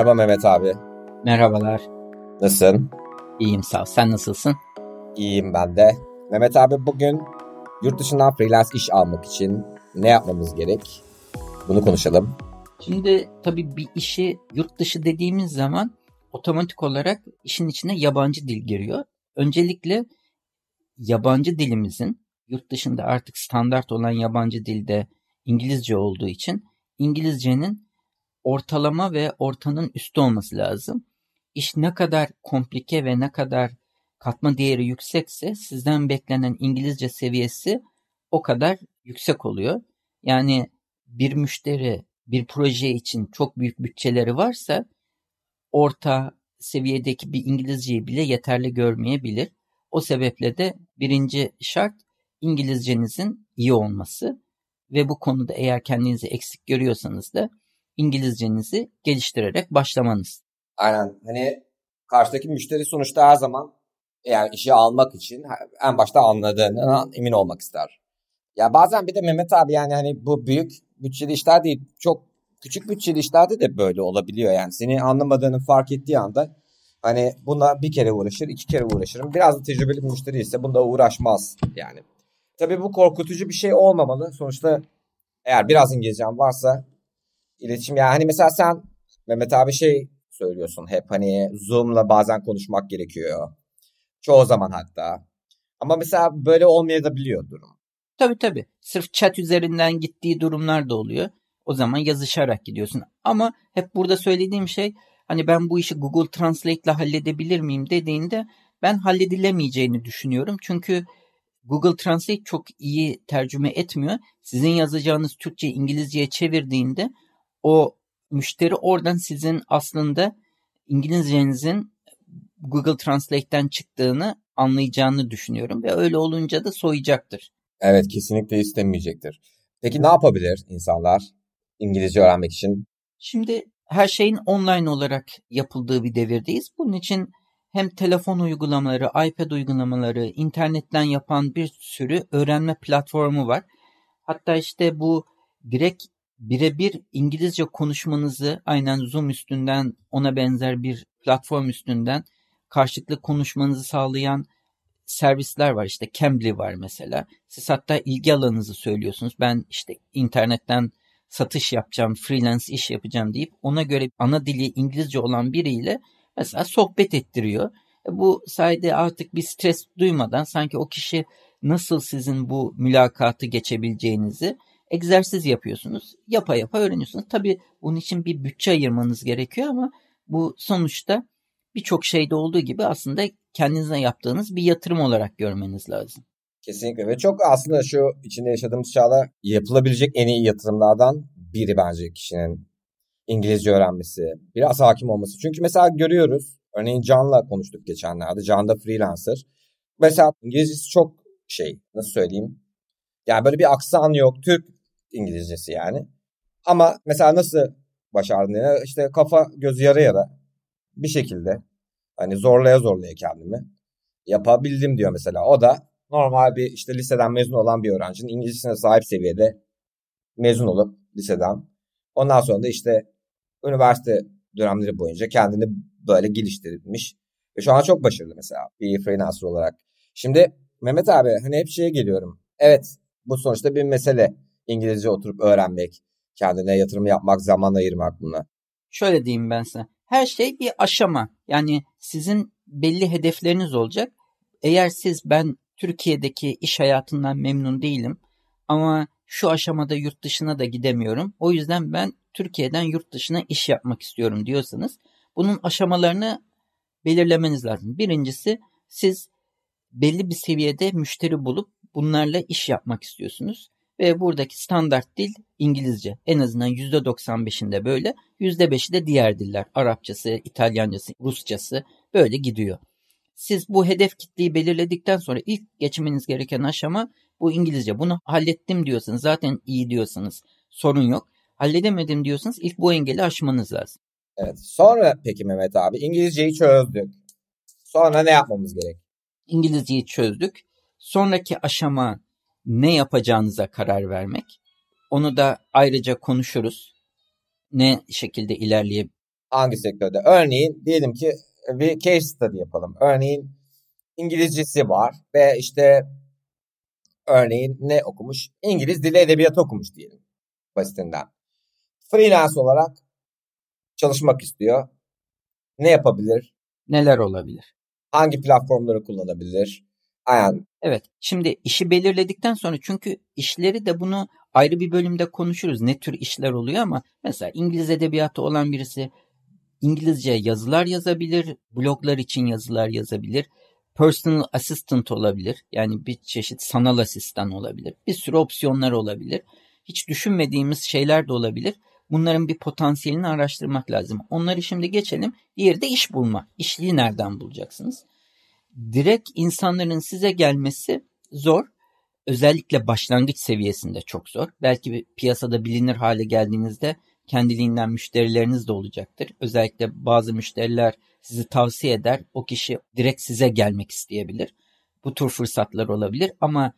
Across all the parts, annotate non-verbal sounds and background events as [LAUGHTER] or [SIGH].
Merhaba Mehmet abi. Merhabalar. Nasılsın? İyiyim sağ ol. Sen nasılsın? İyiyim ben de. Mehmet abi bugün yurt dışından freelance iş almak için ne yapmamız gerek? Bunu konuşalım. Şimdi tabii bir işi yurt dışı dediğimiz zaman otomatik olarak işin içine yabancı dil giriyor. Öncelikle yabancı dilimizin yurt dışında artık standart olan yabancı dilde İngilizce olduğu için İngilizcenin ortalama ve ortanın üstü olması lazım. İş ne kadar komplike ve ne kadar katma değeri yüksekse sizden beklenen İngilizce seviyesi o kadar yüksek oluyor. Yani bir müşteri bir proje için çok büyük bütçeleri varsa orta seviyedeki bir İngilizceyi bile yeterli görmeyebilir. O sebeple de birinci şart İngilizcenizin iyi olması ve bu konuda eğer kendinizi eksik görüyorsanız da İngilizcenizi geliştirerek başlamanız. Aynen. Hani karşıdaki müşteri sonuçta her zaman yani işi almak için en başta anladığından emin olmak ister. Ya bazen bir de Mehmet abi yani hani bu büyük bütçeli işler değil çok küçük bütçeli işlerde de böyle olabiliyor yani seni anlamadığını fark ettiği anda hani buna bir kere uğraşır iki kere uğraşırım biraz da tecrübeli bir müşteri ise bunda uğraşmaz yani. Tabii bu korkutucu bir şey olmamalı sonuçta eğer biraz İngilizcen varsa iletişim yani hani mesela sen Mehmet abi şey söylüyorsun hep hani Zoom'la bazen konuşmak gerekiyor. Çoğu zaman hatta. Ama mesela böyle olmayabiliyor durum. Tabii tabii. Sırf chat üzerinden gittiği durumlar da oluyor. O zaman yazışarak gidiyorsun. Ama hep burada söylediğim şey hani ben bu işi Google Translate ile halledebilir miyim dediğinde ben halledilemeyeceğini düşünüyorum. Çünkü Google Translate çok iyi tercüme etmiyor. Sizin yazacağınız Türkçe İngilizceye çevirdiğinde o müşteri oradan sizin aslında İngilizcenizin Google Translate'ten çıktığını anlayacağını düşünüyorum ve öyle olunca da soyacaktır. Evet kesinlikle istemeyecektir. Peki ne yapabilir insanlar İngilizce öğrenmek için? Şimdi her şeyin online olarak yapıldığı bir devirdeyiz. Bunun için hem telefon uygulamaları, iPad uygulamaları, internetten yapan bir sürü öğrenme platformu var. Hatta işte bu direkt birebir İngilizce konuşmanızı aynen Zoom üstünden ona benzer bir platform üstünden karşılıklı konuşmanızı sağlayan servisler var. İşte Cambly var mesela. Siz hatta ilgi alanınızı söylüyorsunuz. Ben işte internetten satış yapacağım, freelance iş yapacağım deyip ona göre ana dili İngilizce olan biriyle mesela sohbet ettiriyor. E, bu sayede artık bir stres duymadan sanki o kişi nasıl sizin bu mülakatı geçebileceğinizi egzersiz yapıyorsunuz. Yapa yapa öğreniyorsunuz. Tabii bunun için bir bütçe ayırmanız gerekiyor ama bu sonuçta birçok şeyde olduğu gibi aslında kendinize yaptığınız bir yatırım olarak görmeniz lazım. Kesinlikle ve çok aslında şu içinde yaşadığımız çağda yapılabilecek en iyi yatırımlardan biri bence kişinin İngilizce öğrenmesi, biraz hakim olması. Çünkü mesela görüyoruz, örneğin Can'la konuştuk geçenlerde, Can da freelancer. Mesela İngilizcesi çok şey, nasıl söyleyeyim, yani böyle bir aksan yok, Türk İngilizcesi yani. Ama mesela nasıl başardın yani işte kafa gözü yara yara bir şekilde hani zorlaya zorlaya kendimi yapabildim diyor mesela. O da normal bir işte liseden mezun olan bir öğrencinin İngilizcesine sahip seviyede mezun olup liseden ondan sonra da işte üniversite dönemleri boyunca kendini böyle geliştirmiş. Ve şu an çok başarılı mesela bir freelancer olarak. Şimdi Mehmet abi hani hep şeye geliyorum. Evet bu sonuçta bir mesele. İngilizce oturup öğrenmek, kendine yatırım yapmak, zaman ayırmak buna. Şöyle diyeyim ben sana. Her şey bir aşama. Yani sizin belli hedefleriniz olacak. Eğer siz ben Türkiye'deki iş hayatından memnun değilim ama şu aşamada yurt dışına da gidemiyorum. O yüzden ben Türkiye'den yurt dışına iş yapmak istiyorum diyorsanız bunun aşamalarını belirlemeniz lazım. Birincisi siz belli bir seviyede müşteri bulup bunlarla iş yapmak istiyorsunuz. Ve buradaki standart dil İngilizce. En azından %95'inde böyle. %5'i de diğer diller. Arapçası, İtalyancası, Rusçası böyle gidiyor. Siz bu hedef kitleyi belirledikten sonra ilk geçmeniz gereken aşama bu İngilizce. Bunu hallettim diyorsanız zaten iyi diyorsanız sorun yok. Halledemedim diyorsanız ilk bu engeli aşmanız lazım. Evet. Sonra peki Mehmet abi İngilizceyi çözdük. Sonra ne yapmamız gerek? İngilizceyi çözdük. Sonraki aşama ne yapacağınıza karar vermek. Onu da ayrıca konuşuruz. Ne şekilde ilerleye Hangi sektörde? Örneğin diyelim ki bir case study yapalım. Örneğin İngilizcesi var ve işte örneğin ne okumuş? İngiliz dili edebiyatı okumuş diyelim basitinden. Freelance olarak çalışmak istiyor. Ne yapabilir? Neler olabilir? Hangi platformları kullanabilir? Aynen. Evet. Şimdi işi belirledikten sonra çünkü işleri de bunu ayrı bir bölümde konuşuruz. Ne tür işler oluyor ama mesela İngiliz edebiyatı olan birisi İngilizce yazılar yazabilir, bloglar için yazılar yazabilir, personal assistant olabilir. Yani bir çeşit sanal asistan olabilir. Bir sürü opsiyonlar olabilir. Hiç düşünmediğimiz şeyler de olabilir. Bunların bir potansiyelini araştırmak lazım. Onları şimdi geçelim. Diğeri de iş bulma. İşliği nereden bulacaksınız? Direkt insanların size gelmesi zor. Özellikle başlangıç seviyesinde çok zor. Belki piyasada bilinir hale geldiğinizde kendiliğinden müşterileriniz de olacaktır. Özellikle bazı müşteriler sizi tavsiye eder. O kişi direkt size gelmek isteyebilir. Bu tür fırsatlar olabilir ama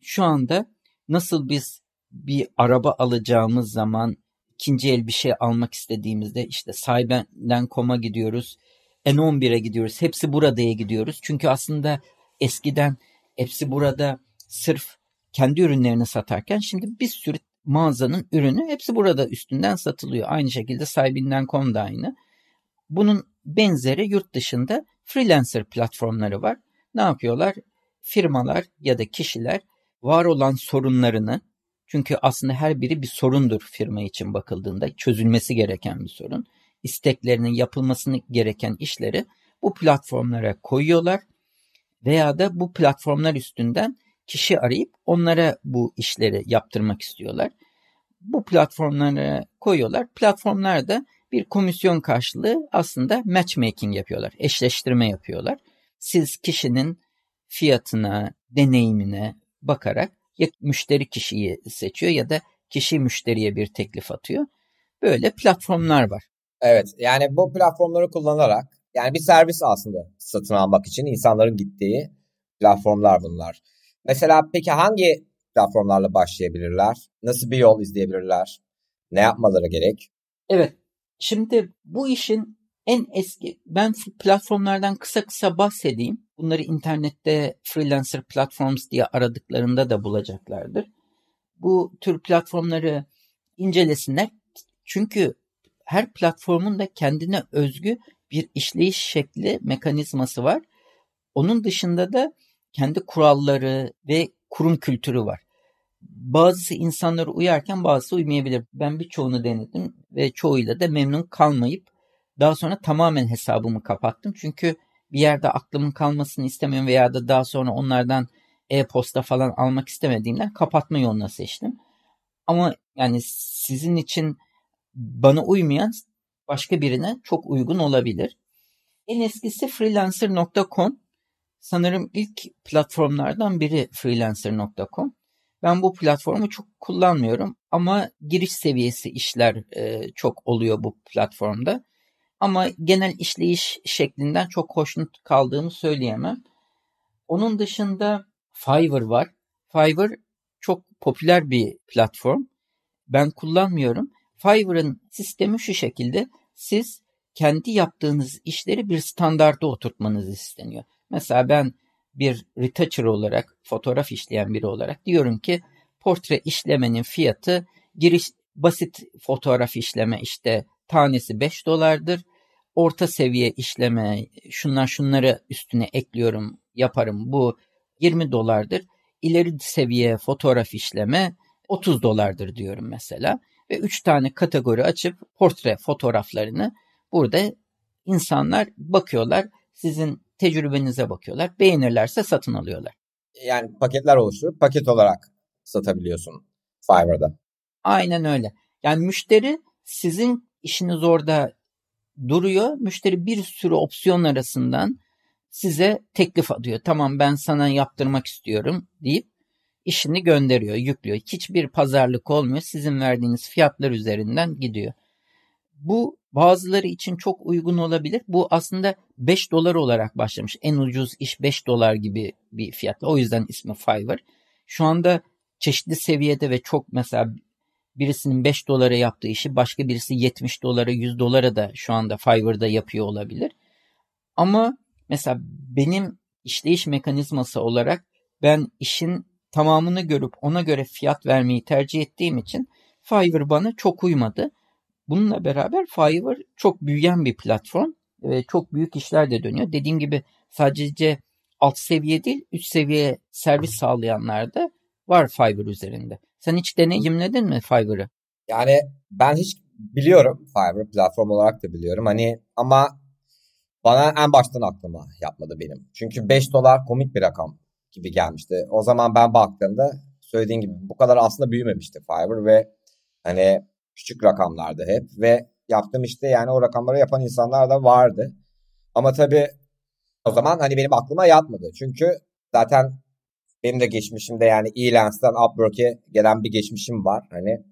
şu anda nasıl biz bir araba alacağımız zaman ikinci el bir şey almak istediğimizde işte sahibinden.com'a gidiyoruz. N11'e gidiyoruz. Hepsi burada'ya gidiyoruz. Çünkü aslında eskiden hepsi burada sırf kendi ürünlerini satarken şimdi bir sürü mağazanın ürünü hepsi burada üstünden satılıyor. Aynı şekilde sahibinden.com da aynı. Bunun benzeri yurt dışında freelancer platformları var. Ne yapıyorlar? Firmalar ya da kişiler var olan sorunlarını çünkü aslında her biri bir sorundur firma için bakıldığında çözülmesi gereken bir sorun. İsteklerinin yapılmasını gereken işleri bu platformlara koyuyorlar veya da bu platformlar üstünden kişi arayıp onlara bu işleri yaptırmak istiyorlar. Bu platformlara koyuyorlar. Platformlar da bir komisyon karşılığı aslında matchmaking yapıyorlar. Eşleştirme yapıyorlar. Siz kişinin fiyatına, deneyimine bakarak ya müşteri kişiyi seçiyor ya da kişi müşteriye bir teklif atıyor. Böyle platformlar var. Evet yani bu platformları kullanarak yani bir servis aslında satın almak için insanların gittiği platformlar bunlar. Mesela peki hangi platformlarla başlayabilirler? Nasıl bir yol izleyebilirler? Ne yapmaları gerek? Evet. Şimdi bu işin en eski ben platformlardan kısa kısa bahsedeyim. Bunları internette freelancer platforms diye aradıklarında da bulacaklardır. Bu tür platformları incelesinler. Çünkü her platformun da kendine özgü bir işleyiş şekli, mekanizması var. Onun dışında da kendi kuralları ve kurum kültürü var. Bazısı insanları uyarken bazısı uymayabilir. Ben birçoğunu denedim ve çoğuyla da memnun kalmayıp daha sonra tamamen hesabımı kapattım. Çünkü bir yerde aklımın kalmasını istemiyorum veya da daha sonra onlardan e-posta falan almak istemediğimden kapatma yoluna seçtim. Ama yani sizin için bana uymayan başka birine çok uygun olabilir. En eskisi freelancer.com. Sanırım ilk platformlardan biri freelancer.com. Ben bu platformu çok kullanmıyorum ama giriş seviyesi işler e, çok oluyor bu platformda. Ama genel işleyiş şeklinden çok hoşnut kaldığımı söyleyemem. Onun dışında Fiverr var. Fiverr çok popüler bir platform. Ben kullanmıyorum. Fiverr'ın sistemi şu şekilde. Siz kendi yaptığınız işleri bir standarda oturtmanız isteniyor. Mesela ben bir retoucher olarak, fotoğraf işleyen biri olarak diyorum ki portre işlemenin fiyatı giriş basit fotoğraf işleme işte tanesi 5 dolardır. Orta seviye işleme şunlar şunları üstüne ekliyorum yaparım bu 20 dolardır. İleri seviye fotoğraf işleme 30 dolardır diyorum mesela. Ve 3 tane kategori açıp portre fotoğraflarını burada insanlar bakıyorlar. Sizin tecrübenize bakıyorlar. Beğenirlerse satın alıyorlar. Yani paketler oluşturup paket olarak satabiliyorsun Fiverr'da. Aynen öyle. Yani müşteri sizin işiniz orada duruyor. Müşteri bir sürü opsiyon arasından size teklif atıyor. Tamam ben sana yaptırmak istiyorum deyip işini gönderiyor, yüklüyor. Hiçbir pazarlık olmuyor. Sizin verdiğiniz fiyatlar üzerinden gidiyor. Bu bazıları için çok uygun olabilir. Bu aslında 5 dolar olarak başlamış. En ucuz iş 5 dolar gibi bir fiyatla. O yüzden ismi Fiverr. Şu anda çeşitli seviyede ve çok mesela birisinin 5 dolara yaptığı işi başka birisi 70 dolara 100 dolara da şu anda Fiverr'da yapıyor olabilir. Ama mesela benim işleyiş mekanizması olarak ben işin tamamını görüp ona göre fiyat vermeyi tercih ettiğim için Fiverr bana çok uymadı. Bununla beraber Fiverr çok büyüyen bir platform ve çok büyük işler de dönüyor. Dediğim gibi sadece alt seviye değil üst seviye servis sağlayanlar da var Fiverr üzerinde. Sen hiç deneyimledin mi Fiverr'ı? Yani ben hiç biliyorum Fiverr platform olarak da biliyorum. Hani ama bana en baştan aklıma yapmadı benim. Çünkü 5 dolar komik bir rakam gibi gelmişti. O zaman ben baktığımda söylediğin gibi bu kadar aslında büyümemişti Fiverr ve hani küçük rakamlardı hep ve yaptığım işte yani o rakamları yapan insanlar da vardı. Ama tabii o zaman hani benim aklıma yatmadı. Çünkü zaten benim de geçmişimde yani Elance'dan Upwork'e gelen bir geçmişim var. Hani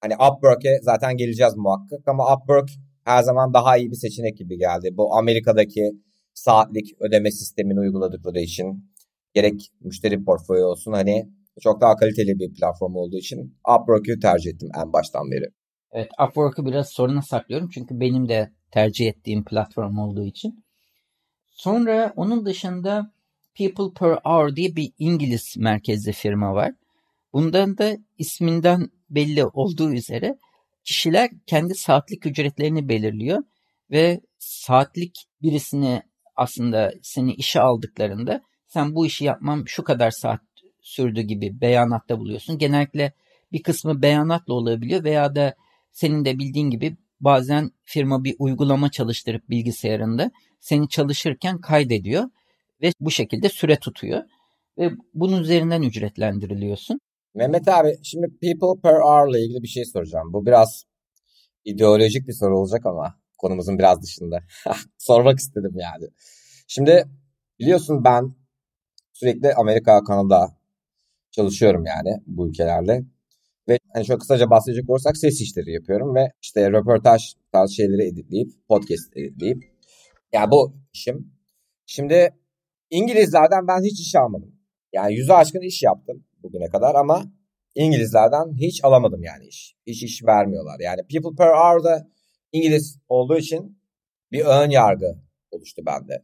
hani Upwork'e zaten geleceğiz muhakkak ama Upwork her zaman daha iyi bir seçenek gibi geldi. Bu Amerika'daki saatlik ödeme sistemini uyguladıkları için gerek müşteri portföyü olsun hani çok daha kaliteli bir platform olduğu için Upwork'ü tercih ettim en baştan beri. Evet Upwork'u biraz soruna saklıyorum çünkü benim de tercih ettiğim platform olduğu için. Sonra onun dışında People Per Hour diye bir İngiliz merkezli firma var. Bundan da isminden belli olduğu üzere kişiler kendi saatlik ücretlerini belirliyor ve saatlik birisini aslında seni işe aldıklarında sen bu işi yapmam şu kadar saat sürdü gibi beyanatta buluyorsun. Genellikle bir kısmı beyanatla olabiliyor veya da senin de bildiğin gibi bazen firma bir uygulama çalıştırıp bilgisayarında seni çalışırken kaydediyor ve bu şekilde süre tutuyor ve bunun üzerinden ücretlendiriliyorsun. Mehmet abi şimdi people per hour ile ilgili bir şey soracağım. Bu biraz ideolojik bir soru olacak ama konumuzun biraz dışında. [LAUGHS] Sormak istedim yani. Şimdi biliyorsun ben sürekli Amerika, Kanada çalışıyorum yani bu ülkelerle. Ve hani şöyle kısaca bahsedecek olursak ses işleri yapıyorum ve işte röportaj tarzı şeyleri editleyip, podcast editleyip. Yani bu işim. Şimdi İngilizlerden ben hiç iş almadım. Yani yüzü aşkın iş yaptım bugüne kadar ama İngilizlerden hiç alamadım yani iş. Hiç iş vermiyorlar. Yani people per hour'da İngiliz olduğu için bir ön yargı oluştu bende.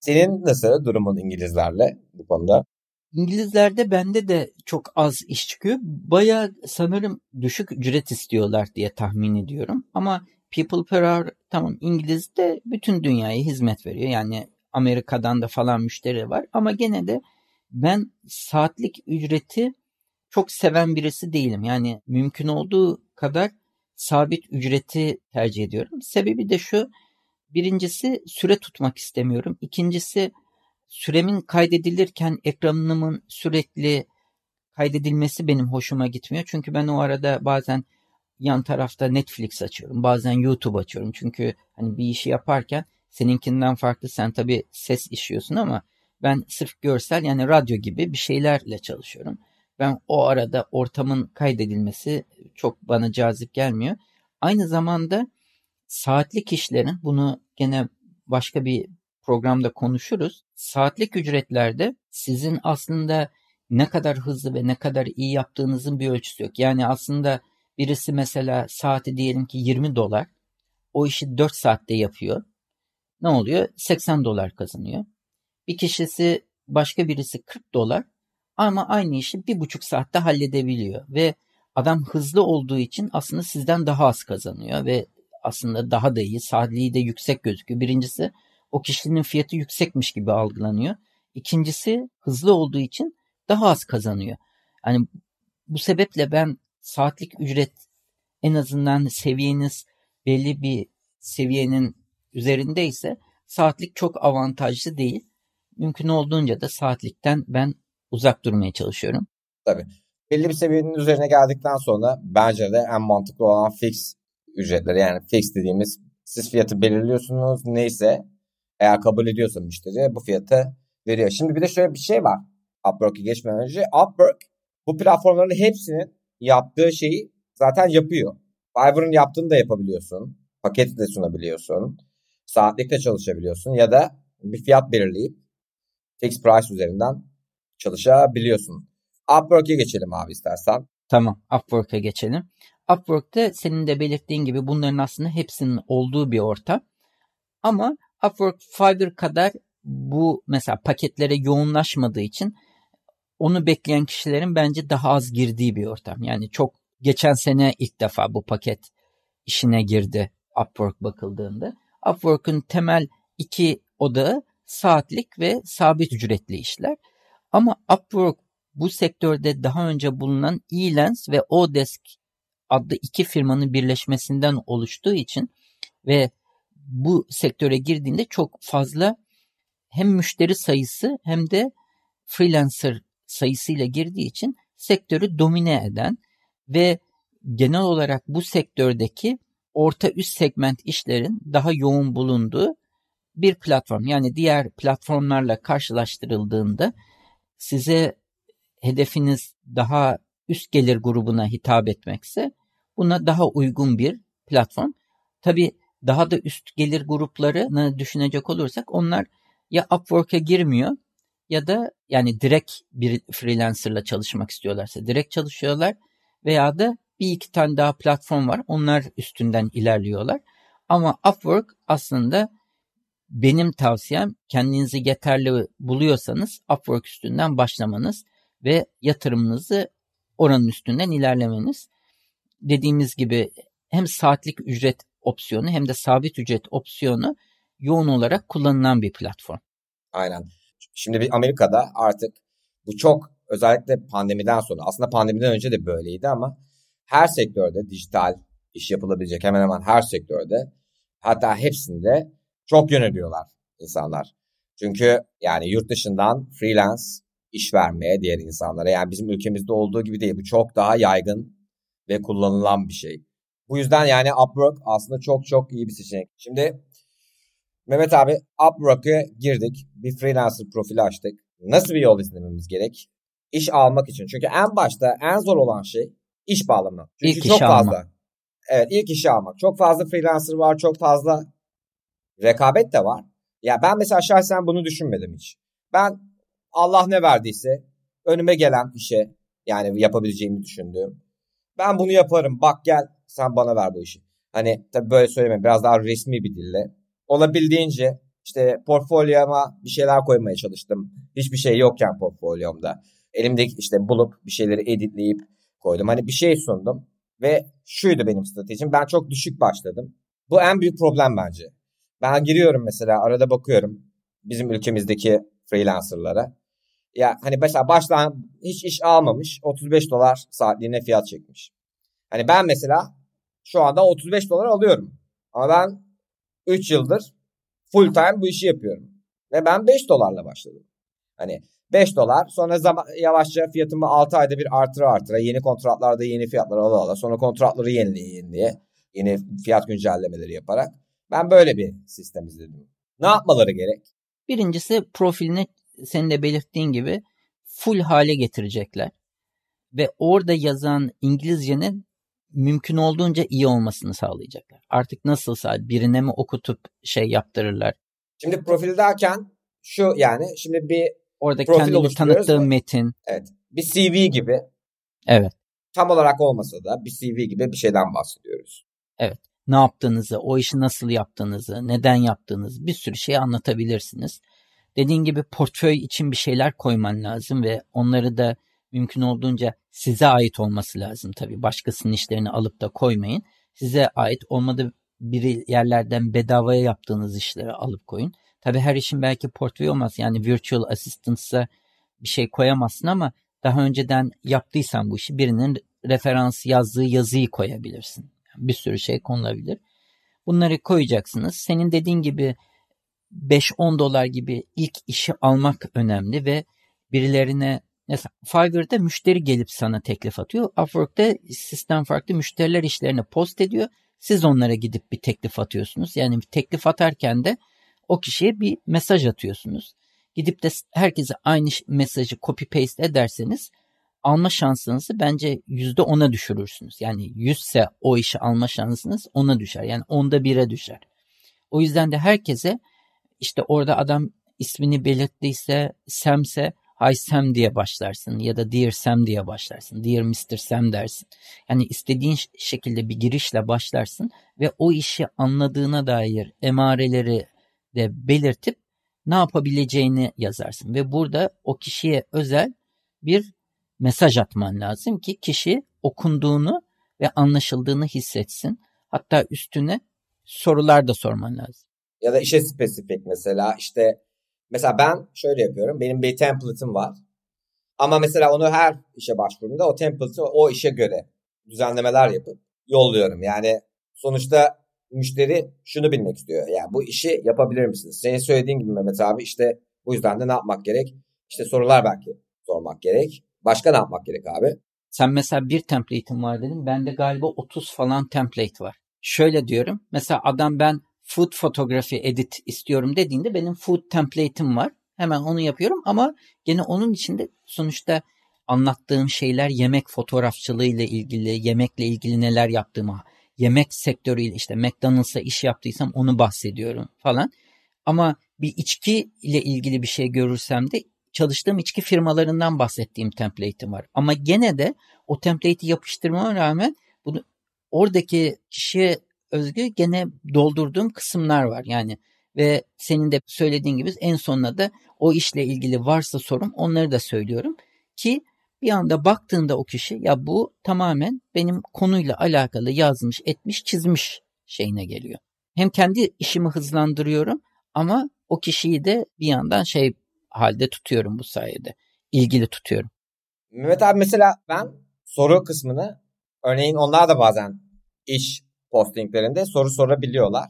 Senin nasıl durumun İngilizlerle bu konuda? İngilizlerde bende de çok az iş çıkıyor. Baya sanırım düşük ücret istiyorlar diye tahmin ediyorum. Ama people per hour tamam İngiliz'de bütün dünyaya hizmet veriyor. Yani Amerika'dan da falan müşteri var. Ama gene de ben saatlik ücreti çok seven birisi değilim. Yani mümkün olduğu kadar sabit ücreti tercih ediyorum. Sebebi de şu. Birincisi süre tutmak istemiyorum. İkincisi süremin kaydedilirken ekranımın sürekli kaydedilmesi benim hoşuma gitmiyor. Çünkü ben o arada bazen yan tarafta Netflix açıyorum. Bazen YouTube açıyorum. Çünkü hani bir işi yaparken seninkinden farklı sen tabii ses işiyorsun ama ben sırf görsel yani radyo gibi bir şeylerle çalışıyorum. Ben o arada ortamın kaydedilmesi çok bana cazip gelmiyor. Aynı zamanda saatlik işlerin bunu gene başka bir programda konuşuruz. Saatlik ücretlerde sizin aslında ne kadar hızlı ve ne kadar iyi yaptığınızın bir ölçüsü yok. Yani aslında birisi mesela saati diyelim ki 20 dolar. O işi 4 saatte yapıyor. Ne oluyor? 80 dolar kazanıyor. Bir kişisi başka birisi 40 dolar ama aynı işi bir buçuk saatte halledebiliyor ve adam hızlı olduğu için aslında sizden daha az kazanıyor ve aslında daha da iyi, saatliği de yüksek gözüküyor. Birincisi o kişinin fiyatı yüksekmiş gibi algılanıyor. İkincisi hızlı olduğu için daha az kazanıyor. Yani bu sebeple ben saatlik ücret en azından seviyeniz belli bir seviyenin üzerindeyse saatlik çok avantajlı değil. Mümkün olduğunca da saatlikten ben uzak durmaya çalışıyorum. Tabii. Belli bir seviyenin üzerine geldikten sonra bence de en mantıklı olan fix ücretleri yani fix dediğimiz siz fiyatı belirliyorsunuz neyse eğer kabul ediyorsa müşteri bu fiyatı veriyor. Şimdi bir de şöyle bir şey var. Upwork'e geçmeden önce Upwork bu platformların hepsinin yaptığı şeyi zaten yapıyor. Fiverr'ın yaptığını da yapabiliyorsun. Paketi de sunabiliyorsun. Saatlik de çalışabiliyorsun ya da bir fiyat belirleyip fix price üzerinden çalışabiliyorsun. Upwork'e geçelim abi istersen. Tamam Upwork'a geçelim. Upwork'ta senin de belirttiğin gibi bunların aslında hepsinin olduğu bir ortam. Ama Upwork Fiverr kadar bu mesela paketlere yoğunlaşmadığı için onu bekleyen kişilerin bence daha az girdiği bir ortam. Yani çok geçen sene ilk defa bu paket işine girdi Upwork bakıldığında. Upwork'un temel iki odağı saatlik ve sabit ücretli işler. Ama Upwork bu sektörde daha önce bulunan Elens ve Odesk adlı iki firmanın birleşmesinden oluştuğu için ve bu sektöre girdiğinde çok fazla hem müşteri sayısı hem de freelancer sayısıyla girdiği için sektörü domine eden ve genel olarak bu sektördeki orta üst segment işlerin daha yoğun bulunduğu bir platform. Yani diğer platformlarla karşılaştırıldığında size hedefiniz daha üst gelir grubuna hitap etmekse buna daha uygun bir platform. Tabi daha da üst gelir gruplarını düşünecek olursak onlar ya Upwork'a girmiyor ya da yani direkt bir freelancerla çalışmak istiyorlarsa direkt çalışıyorlar veya da bir iki tane daha platform var. Onlar üstünden ilerliyorlar. Ama Upwork aslında benim tavsiyem kendinizi yeterli buluyorsanız Upwork üstünden başlamanız ve yatırımınızı oranın üstünden ilerlemeniz. Dediğimiz gibi hem saatlik ücret opsiyonu hem de sabit ücret opsiyonu yoğun olarak kullanılan bir platform. Aynen. Şimdi bir Amerika'da artık bu çok özellikle pandemiden sonra aslında pandemiden önce de böyleydi ama her sektörde dijital iş yapılabilecek hemen hemen her sektörde hatta hepsinde çok yöneliyorlar insanlar. Çünkü yani yurt dışından freelance iş vermeye diğer insanlara yani bizim ülkemizde olduğu gibi değil bu çok daha yaygın ve kullanılan bir şey. Bu yüzden yani Upwork aslında çok çok iyi bir seçenek. Şimdi Mehmet abi Upwork'a girdik. Bir freelancer profili açtık. Nasıl bir yol izlememiz gerek? İş almak için. Çünkü en başta en zor olan şey iş bağlamak. Çünkü ilk çok fazla. Almak. Evet ilk işi almak. Çok fazla freelancer var. Çok fazla rekabet de var. Ya ben mesela şahsen bunu düşünmedim hiç. Ben Allah ne verdiyse önüme gelen işe yani yapabileceğimi düşündüğüm. Ben bunu yaparım. Bak gel sen bana ver bu işi. Hani tabii böyle söyleme biraz daha resmi bir dille. Olabildiğince işte portfolyoma bir şeyler koymaya çalıştım. Hiçbir şey yokken portfolyomda. Elimdeki işte bulup bir şeyleri editleyip koydum. Hani bir şey sundum ve şuydu benim stratejim. Ben çok düşük başladım. Bu en büyük problem bence. Ben giriyorum mesela arada bakıyorum bizim ülkemizdeki freelancerlara. Ya hani mesela baştan hiç iş almamış 35 dolar saatliğine fiyat çekmiş. Hani ben mesela şu anda 35 dolar alıyorum. Ama ben 3 yıldır full time bu işi yapıyorum. Ve ben 5 dolarla başladım. Hani 5 dolar sonra zaman, yavaşça fiyatımı 6 ayda bir artıra artıra yeni kontratlarda yeni fiyatlar ala ala sonra kontratları yenileye yenileye yeni fiyat güncellemeleri yaparak ben böyle bir sistem izledim. Ne yapmaları gerek? Birincisi profilini senin de belirttiğin gibi full hale getirecekler. Ve orada yazan İngilizcenin mümkün olduğunca iyi olmasını sağlayacaklar. Artık nasılsa birine mi okutup şey yaptırırlar. Şimdi profil derken şu yani şimdi bir Orada kendini tanıttığı metin. Evet. Bir CV gibi. Evet. Tam olarak olmasa da bir CV gibi bir şeyden bahsediyoruz. Evet. Ne yaptığınızı, o işi nasıl yaptığınızı, neden yaptığınız bir sürü şey anlatabilirsiniz. Dediğin gibi portföy için bir şeyler koyman lazım ve onları da mümkün olduğunca size ait olması lazım tabii. Başkasının işlerini alıp da koymayın. Size ait olmadığı bir yerlerden bedavaya yaptığınız işleri alıp koyun. Tabii her işin belki portföy olmaz. Yani virtual assistance'a bir şey koyamazsın ama daha önceden yaptıysan bu işi birinin referans yazdığı yazıyı koyabilirsin. bir sürü şey konulabilir. Bunları koyacaksınız. Senin dediğin gibi 5-10 dolar gibi ilk işi almak önemli ve birilerine mesela Fiverr'da müşteri gelip sana teklif atıyor. Upwork'ta sistem farklı. Müşteriler işlerini post ediyor. Siz onlara gidip bir teklif atıyorsunuz. Yani bir teklif atarken de o kişiye bir mesaj atıyorsunuz. Gidip de herkese aynı mesajı copy paste ederseniz alma şansınızı bence yüzde ona düşürürsünüz. Yani yüzse o işi alma şansınız ona düşer. Yani onda bire düşer. O yüzden de herkese işte orada adam ismini belirttiyse, Sem'se Hi Sam diye başlarsın ya da Dear Sam diye başlarsın. Dear Mr. Sam dersin. Yani istediğin şekilde bir girişle başlarsın ve o işi anladığına dair emareleri de belirtip ne yapabileceğini yazarsın. Ve burada o kişiye özel bir mesaj atman lazım ki kişi okunduğunu ve anlaşıldığını hissetsin. Hatta üstüne sorular da sorman lazım. Ya da işe spesifik mesela işte mesela ben şöyle yapıyorum. Benim bir template'ım var. Ama mesela onu her işe başvurduğumda o template'ı o işe göre düzenlemeler yapıp yolluyorum. Yani sonuçta müşteri şunu bilmek istiyor. Yani bu işi yapabilir misiniz? Senin söylediğin gibi Mehmet abi işte bu yüzden de ne yapmak gerek? İşte sorular belki sormak gerek. Başka ne yapmak gerek abi? Sen mesela bir template'in var dedin. Bende galiba 30 falan template var. Şöyle diyorum. Mesela adam ben food fotoğrafı edit istiyorum dediğinde benim food template'im var. Hemen onu yapıyorum ama gene onun içinde sonuçta anlattığım şeyler yemek fotoğrafçılığı ile ilgili, yemekle ilgili neler yaptığımı, yemek sektörüyle işte McDonald's'a iş yaptıysam onu bahsediyorum falan. Ama bir içki ile ilgili bir şey görürsem de çalıştığım içki firmalarından bahsettiğim template'im var. Ama gene de o template'i yapıştırmama rağmen bunu oradaki kişiye özgü gene doldurduğum kısımlar var. Yani ve senin de söylediğin gibi en sonunda da o işle ilgili varsa sorum onları da söylüyorum ki bir anda baktığında o kişi ya bu tamamen benim konuyla alakalı yazmış, etmiş, çizmiş şeyine geliyor. Hem kendi işimi hızlandırıyorum ama o kişiyi de bir yandan şey halde tutuyorum bu sayede. İlgili tutuyorum. Mehmet abi mesela ben soru kısmını örneğin onlar da bazen iş postinglerinde soru sorabiliyorlar.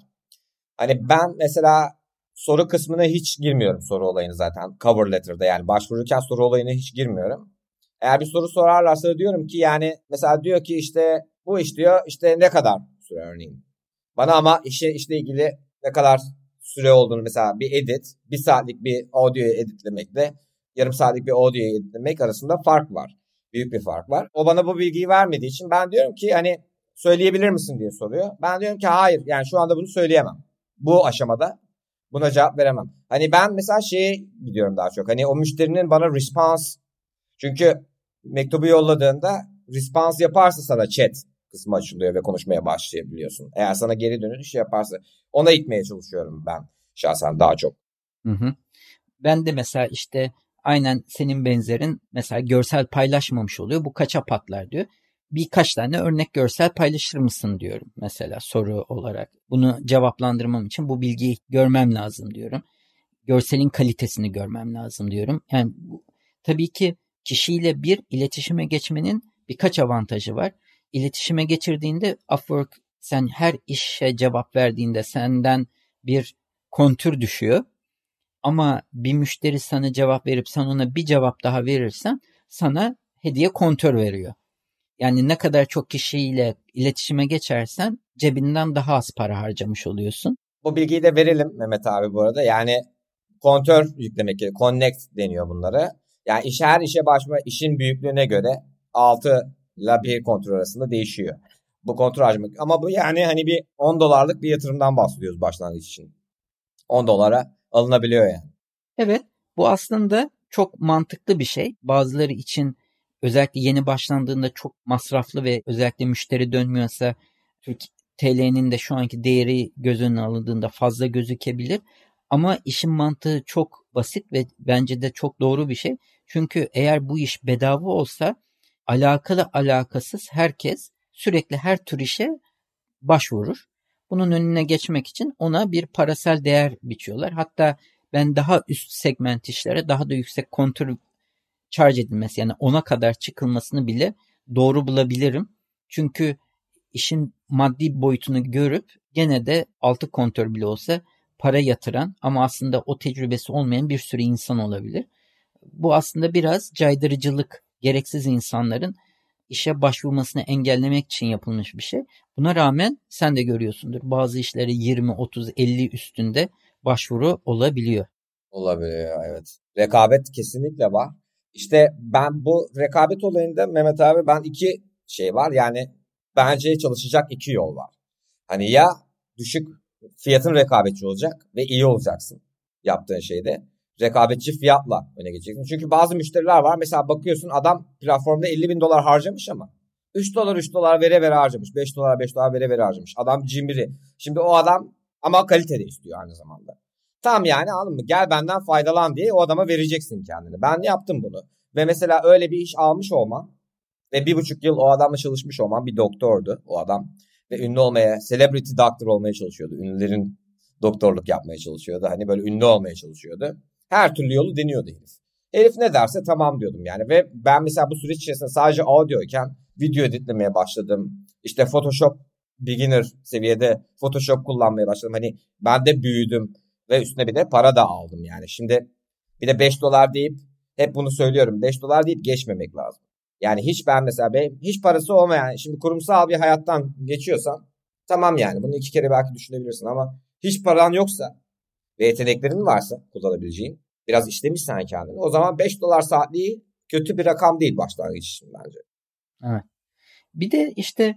Hani ben mesela soru kısmına hiç girmiyorum soru olayını zaten cover letter'da yani başvururken soru olayına hiç girmiyorum. Eğer bir soru sorarlarsa diyorum ki yani mesela diyor ki işte bu iş diyor işte ne kadar süre örneğin. Bana ama işe işle ilgili ne kadar süre olduğunu mesela bir edit, bir saatlik bir audioyu editlemekle yarım saatlik bir audioyu editlemek arasında fark var. Büyük bir fark var. O bana bu bilgiyi vermediği için ben diyorum ki hani söyleyebilir misin diye soruyor. Ben diyorum ki hayır yani şu anda bunu söyleyemem. Bu aşamada buna cevap veremem. Hani ben mesela şeye gidiyorum daha çok. Hani o müşterinin bana response çünkü mektubu yolladığında response yaparsa sana chat kısmı açılıyor ve konuşmaya başlayabiliyorsun. Eğer sana geri dönüş yaparsa ona itmeye çalışıyorum ben şahsen daha çok. Hı hı. Ben de mesela işte aynen senin benzerin mesela görsel paylaşmamış oluyor. Bu kaça patlar diyor. Birkaç tane örnek görsel paylaşır mısın diyorum mesela soru olarak. Bunu cevaplandırmam için bu bilgiyi görmem lazım diyorum. Görselin kalitesini görmem lazım diyorum. Yani bu, tabii ki kişiyle bir iletişime geçmenin birkaç avantajı var. İletişime geçirdiğinde Upwork sen her işe cevap verdiğinde senden bir kontür düşüyor. Ama bir müşteri sana cevap verip sen ona bir cevap daha verirsen sana hediye kontör veriyor. Yani ne kadar çok kişiyle iletişime geçersen cebinden daha az para harcamış oluyorsun. Bu bilgiyi de verelim Mehmet abi bu arada. Yani kontör yüklemek gerekiyor. Connect deniyor bunları. Yani iş her işe başvurma işin büyüklüğüne göre 6 ile 1 kontrol arasında değişiyor. Bu kontrol harcamak. Ama bu yani hani bir 10 dolarlık bir yatırımdan bahsediyoruz başlangıç için. 10 dolara alınabiliyor yani. Evet bu aslında çok mantıklı bir şey. Bazıları için özellikle yeni başlandığında çok masraflı ve özellikle müşteri dönmüyorsa Türk TL'nin de şu anki değeri göz önüne alındığında fazla gözükebilir. Ama işin mantığı çok basit ve bence de çok doğru bir şey. Çünkü eğer bu iş bedava olsa alakalı alakasız herkes sürekli her tür işe başvurur. Bunun önüne geçmek için ona bir parasal değer biçiyorlar. Hatta ben daha üst segment işlere daha da yüksek kontrol charge edilmesi yani ona kadar çıkılmasını bile doğru bulabilirim. Çünkü işin maddi boyutunu görüp gene de altı kontör bile olsa para yatıran ama aslında o tecrübesi olmayan bir sürü insan olabilir. Bu aslında biraz caydırıcılık, gereksiz insanların işe başvurmasını engellemek için yapılmış bir şey. Buna rağmen sen de görüyorsundur bazı işlere 20, 30, 50 üstünde başvuru olabiliyor. Olabiliyor evet. Rekabet kesinlikle var. İşte ben bu rekabet olayında Mehmet abi ben iki şey var. Yani bence çalışacak iki yol var. Hani ya düşük fiyatın rekabetçi olacak ve iyi olacaksın yaptığın şeyde. rekabetçi fiyatla öne geçeceksin. Çünkü bazı müşteriler var. Mesela bakıyorsun adam platformda 50 bin dolar harcamış ama 3 dolar 3 dolar vere vere harcamış. 5 dolar 5 dolar vere vere harcamış. Adam cimri. Şimdi o adam ama kalitede istiyor aynı zamanda. Tam yani anladın mı? Gel benden faydalan diye o adama vereceksin kendini. Ben yaptım bunu. Ve mesela öyle bir iş almış olman ve bir buçuk yıl o adamla çalışmış olman bir doktordu o adam. Ve ünlü olmaya, celebrity doctor olmaya çalışıyordu. Ünlülerin doktorluk yapmaya çalışıyordu. Hani böyle ünlü olmaya çalışıyordu. Her türlü yolu deniyordu herif. Herif ne derse tamam diyordum yani. Ve ben mesela bu süreç içerisinde sadece audioyken video editlemeye başladım. İşte Photoshop beginner seviyede Photoshop kullanmaya başladım. Hani ben de büyüdüm ve üstüne bir de para da aldım yani. Şimdi bir de 5 dolar deyip hep bunu söylüyorum. 5 dolar deyip geçmemek lazım. Yani hiç ben mesela ben, hiç parası olmayan şimdi kurumsal bir hayattan geçiyorsan tamam yani bunu iki kere belki düşünebilirsin ama hiç paran yoksa ve yeteneklerin varsa kullanabileceğin biraz işlemişsen kendini o zaman 5 dolar saatliği kötü bir rakam değil başlangıç için bence. Evet. Bir de işte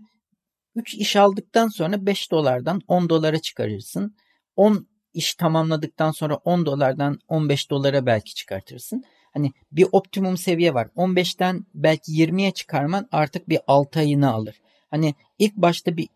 3 iş aldıktan sonra 5 dolardan 10 dolara çıkarırsın. 10 iş tamamladıktan sonra 10 dolardan 15 dolara belki çıkartırsın. Hani bir optimum seviye var. 15'ten belki 20'ye çıkarman artık bir 6 ayını alır. Hani ilk başta bir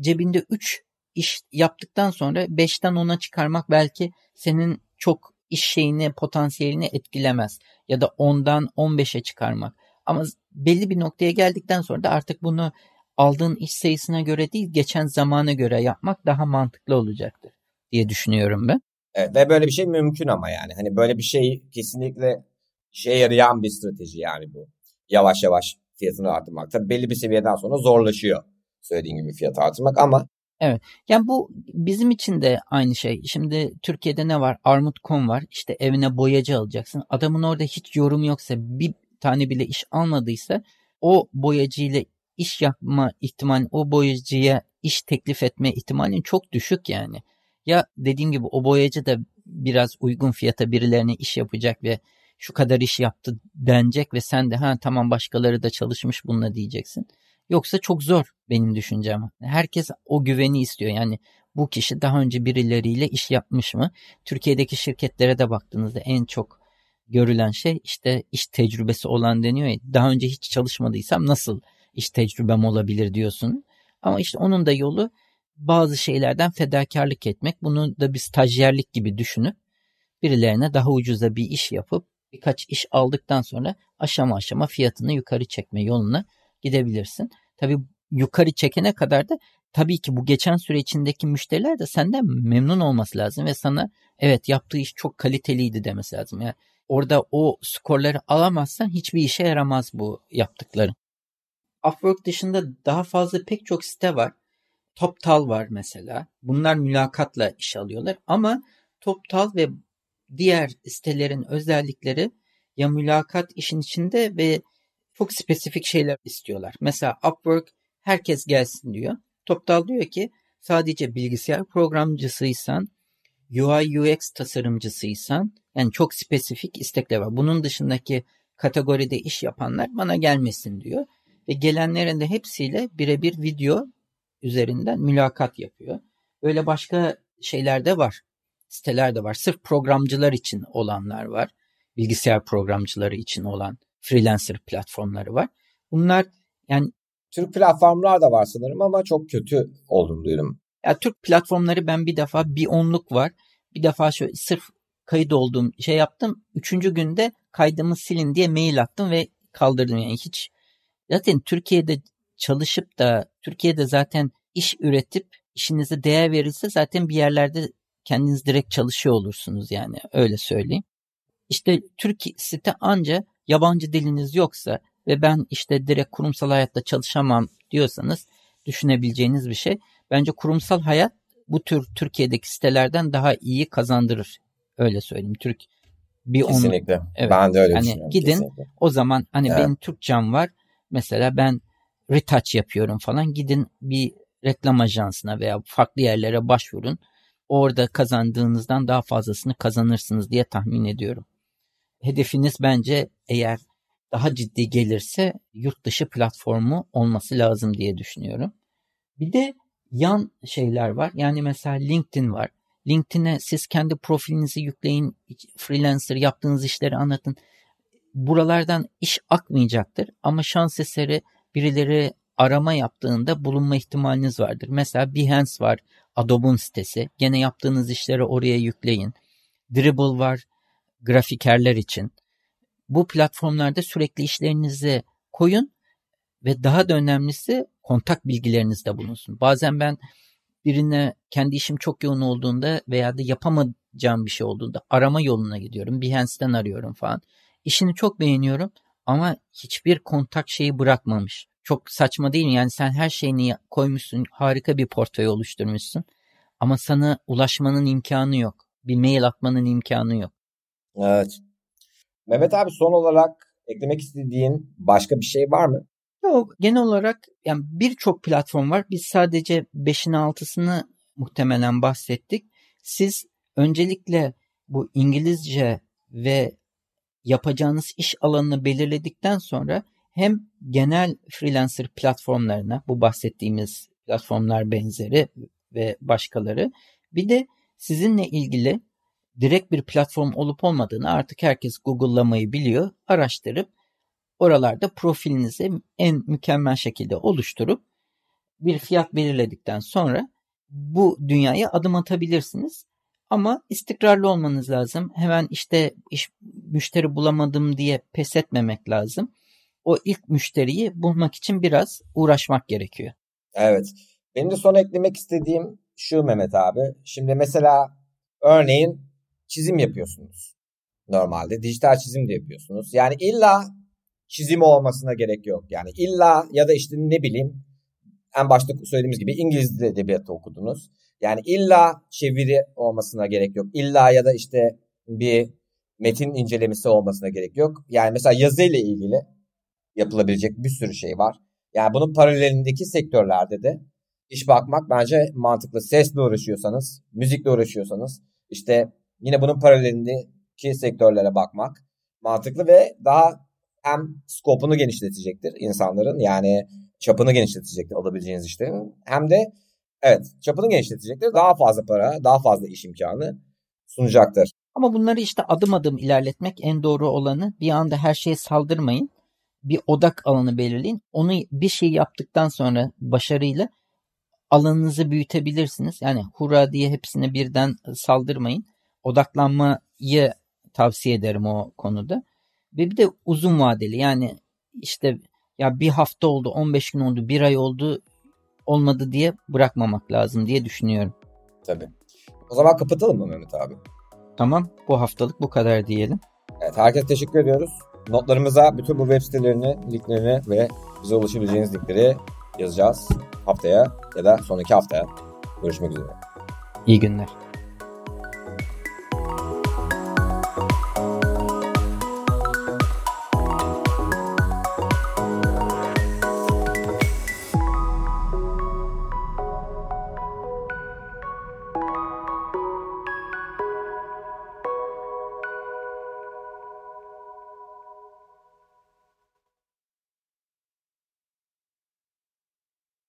cebinde 3 iş yaptıktan sonra 5'ten 10'a çıkarmak belki senin çok iş şeyini, potansiyelini etkilemez. Ya da 10'dan 15'e çıkarmak. Ama belli bir noktaya geldikten sonra da artık bunu aldığın iş sayısına göre değil, geçen zamana göre yapmak daha mantıklı olacaktır diye düşünüyorum ben. Evet, ve böyle bir şey mümkün ama yani. Hani böyle bir şey kesinlikle işe yarayan bir strateji yani bu. Yavaş yavaş fiyatını artırmak. Tabii belli bir seviyeden sonra zorlaşıyor söylediğin gibi fiyat artırmak ama Evet. Yani bu bizim için de aynı şey. Şimdi Türkiye'de ne var? Armut.com var. İşte evine boyacı alacaksın. Adamın orada hiç yorum yoksa bir tane bile iş almadıysa o boyacıyla iş yapma ihtimali, o boyacıya iş teklif etme ihtimalin çok düşük yani. Ya dediğim gibi o boyacı da biraz uygun fiyata birilerine iş yapacak ve şu kadar iş yaptı denecek ve sen de ha tamam başkaları da çalışmış bununla diyeceksin. Yoksa çok zor benim düşüncem. Herkes o güveni istiyor. Yani bu kişi daha önce birileriyle iş yapmış mı? Türkiye'deki şirketlere de baktığınızda en çok görülen şey işte iş tecrübesi olan deniyor ya. Daha önce hiç çalışmadıysam nasıl iş tecrübem olabilir diyorsun. Ama işte onun da yolu bazı şeylerden fedakarlık etmek. Bunu da bir stajyerlik gibi düşünüp birilerine daha ucuza bir iş yapıp birkaç iş aldıktan sonra aşama aşama fiyatını yukarı çekme yoluna gidebilirsin. Tabii yukarı çekene kadar da tabii ki bu geçen süre içindeki müşteriler de senden memnun olması lazım ve sana evet yaptığı iş çok kaliteliydi demesi lazım. Yani orada o skorları alamazsan hiçbir işe yaramaz bu yaptıkların. Upwork dışında daha fazla pek çok site var. TopTal var mesela. Bunlar mülakatla iş alıyorlar ama TopTal ve diğer sitelerin özellikleri ya mülakat işin içinde ve çok spesifik şeyler istiyorlar. Mesela Upwork herkes gelsin diyor. TopTal diyor ki sadece bilgisayar programcısıysan, UI UX tasarımcısıysan yani çok spesifik istekler var. Bunun dışındaki kategoride iş yapanlar bana gelmesin diyor. Ve gelenlerin de hepsiyle birebir video üzerinden mülakat yapıyor. Böyle başka şeyler de var. Siteler de var. Sırf programcılar için olanlar var. Bilgisayar programcıları için olan freelancer platformları var. Bunlar yani Türk platformlar da var sanırım ama çok kötü olduğunu duydum. Ya Türk platformları ben bir defa bir onluk var. Bir defa şöyle sırf kayıt olduğum şey yaptım. Üçüncü günde kaydımı silin diye mail attım ve kaldırdım. Yani hiç zaten Türkiye'de çalışıp da Türkiye'de zaten iş üretip işinize değer verirse zaten bir yerlerde kendiniz direkt çalışıyor olursunuz yani öyle söyleyeyim. İşte Türk site anca yabancı diliniz yoksa ve ben işte direkt kurumsal hayatta çalışamam diyorsanız düşünebileceğiniz bir şey. Bence kurumsal hayat bu tür Türkiye'deki sitelerden daha iyi kazandırır. Öyle söyleyeyim. Türk bir Kesinlikle. On, evet. Ben de öyle hani düşünüyorum. Gidin kesinlikle. o zaman hani evet. benim Türkçem var. Mesela ben retouch yapıyorum falan. Gidin bir reklam ajansına veya farklı yerlere başvurun. Orada kazandığınızdan daha fazlasını kazanırsınız diye tahmin ediyorum hedefiniz bence eğer daha ciddi gelirse yurt dışı platformu olması lazım diye düşünüyorum. Bir de yan şeyler var. Yani mesela LinkedIn var. LinkedIn'e siz kendi profilinizi yükleyin, freelancer yaptığınız işleri anlatın. Buralardan iş akmayacaktır ama şans eseri birileri arama yaptığında bulunma ihtimaliniz vardır. Mesela Behance var, Adobe'un sitesi. Gene yaptığınız işleri oraya yükleyin. Dribble var, grafikerler için. Bu platformlarda sürekli işlerinizi koyun ve daha da önemlisi kontak bilgileriniz de bulunsun. Bazen ben birine kendi işim çok yoğun olduğunda veya da yapamayacağım bir şey olduğunda arama yoluna gidiyorum. Behance'den arıyorum falan. İşini çok beğeniyorum ama hiçbir kontak şeyi bırakmamış. Çok saçma değil mi? Yani sen her şeyini koymuşsun, harika bir portföy oluşturmuşsun ama sana ulaşmanın imkanı yok. Bir mail atmanın imkanı yok. Evet. Mehmet abi son olarak eklemek istediğin başka bir şey var mı? Yok genel olarak yani birçok platform var. Biz sadece 5'ini 6'sını muhtemelen bahsettik. Siz öncelikle bu İngilizce ve yapacağınız iş alanını belirledikten sonra hem genel freelancer platformlarına bu bahsettiğimiz platformlar benzeri ve başkaları bir de sizinle ilgili direkt bir platform olup olmadığını artık herkes Google'lamayı biliyor. Araştırıp oralarda profilinizi en mükemmel şekilde oluşturup bir fiyat belirledikten sonra bu dünyaya adım atabilirsiniz. Ama istikrarlı olmanız lazım. Hemen işte iş, müşteri bulamadım diye pes etmemek lazım. O ilk müşteriyi bulmak için biraz uğraşmak gerekiyor. Evet. Benim de son eklemek istediğim şu Mehmet abi. Şimdi mesela örneğin çizim yapıyorsunuz. Normalde dijital çizim de yapıyorsunuz. Yani illa çizim olmasına gerek yok. Yani illa ya da işte ne bileyim en başta söylediğimiz gibi İngiliz dili edebiyatı okudunuz. Yani illa çeviri olmasına gerek yok. İlla ya da işte bir metin incelemesi olmasına gerek yok. Yani mesela yazıyla ilgili yapılabilecek bir sürü şey var. Yani bunun paralelindeki sektörlerde de iş bakmak bence mantıklı. Sesle uğraşıyorsanız, müzikle uğraşıyorsanız işte yine bunun paralelindeki sektörlere bakmak mantıklı ve daha hem skopunu genişletecektir insanların yani çapını genişletecektir alabileceğiniz işlerin hem de evet çapını genişletecektir daha fazla para daha fazla iş imkanı sunacaktır. Ama bunları işte adım adım ilerletmek en doğru olanı bir anda her şeye saldırmayın bir odak alanı belirleyin onu bir şey yaptıktan sonra başarıyla alanınızı büyütebilirsiniz. Yani hurra diye hepsine birden saldırmayın. Odaklanmayı tavsiye ederim o konuda. Ve bir de uzun vadeli yani işte ya bir hafta oldu, 15 gün oldu, bir ay oldu olmadı diye bırakmamak lazım diye düşünüyorum. Tabii. O zaman kapatalım mı Mehmet abi? Tamam bu haftalık bu kadar diyelim. Evet herkese teşekkür ediyoruz. Notlarımıza bütün bu web sitelerini, linklerini ve bize ulaşabileceğiniz linkleri yazacağız haftaya ya da sonraki haftaya. Görüşmek üzere. İyi günler.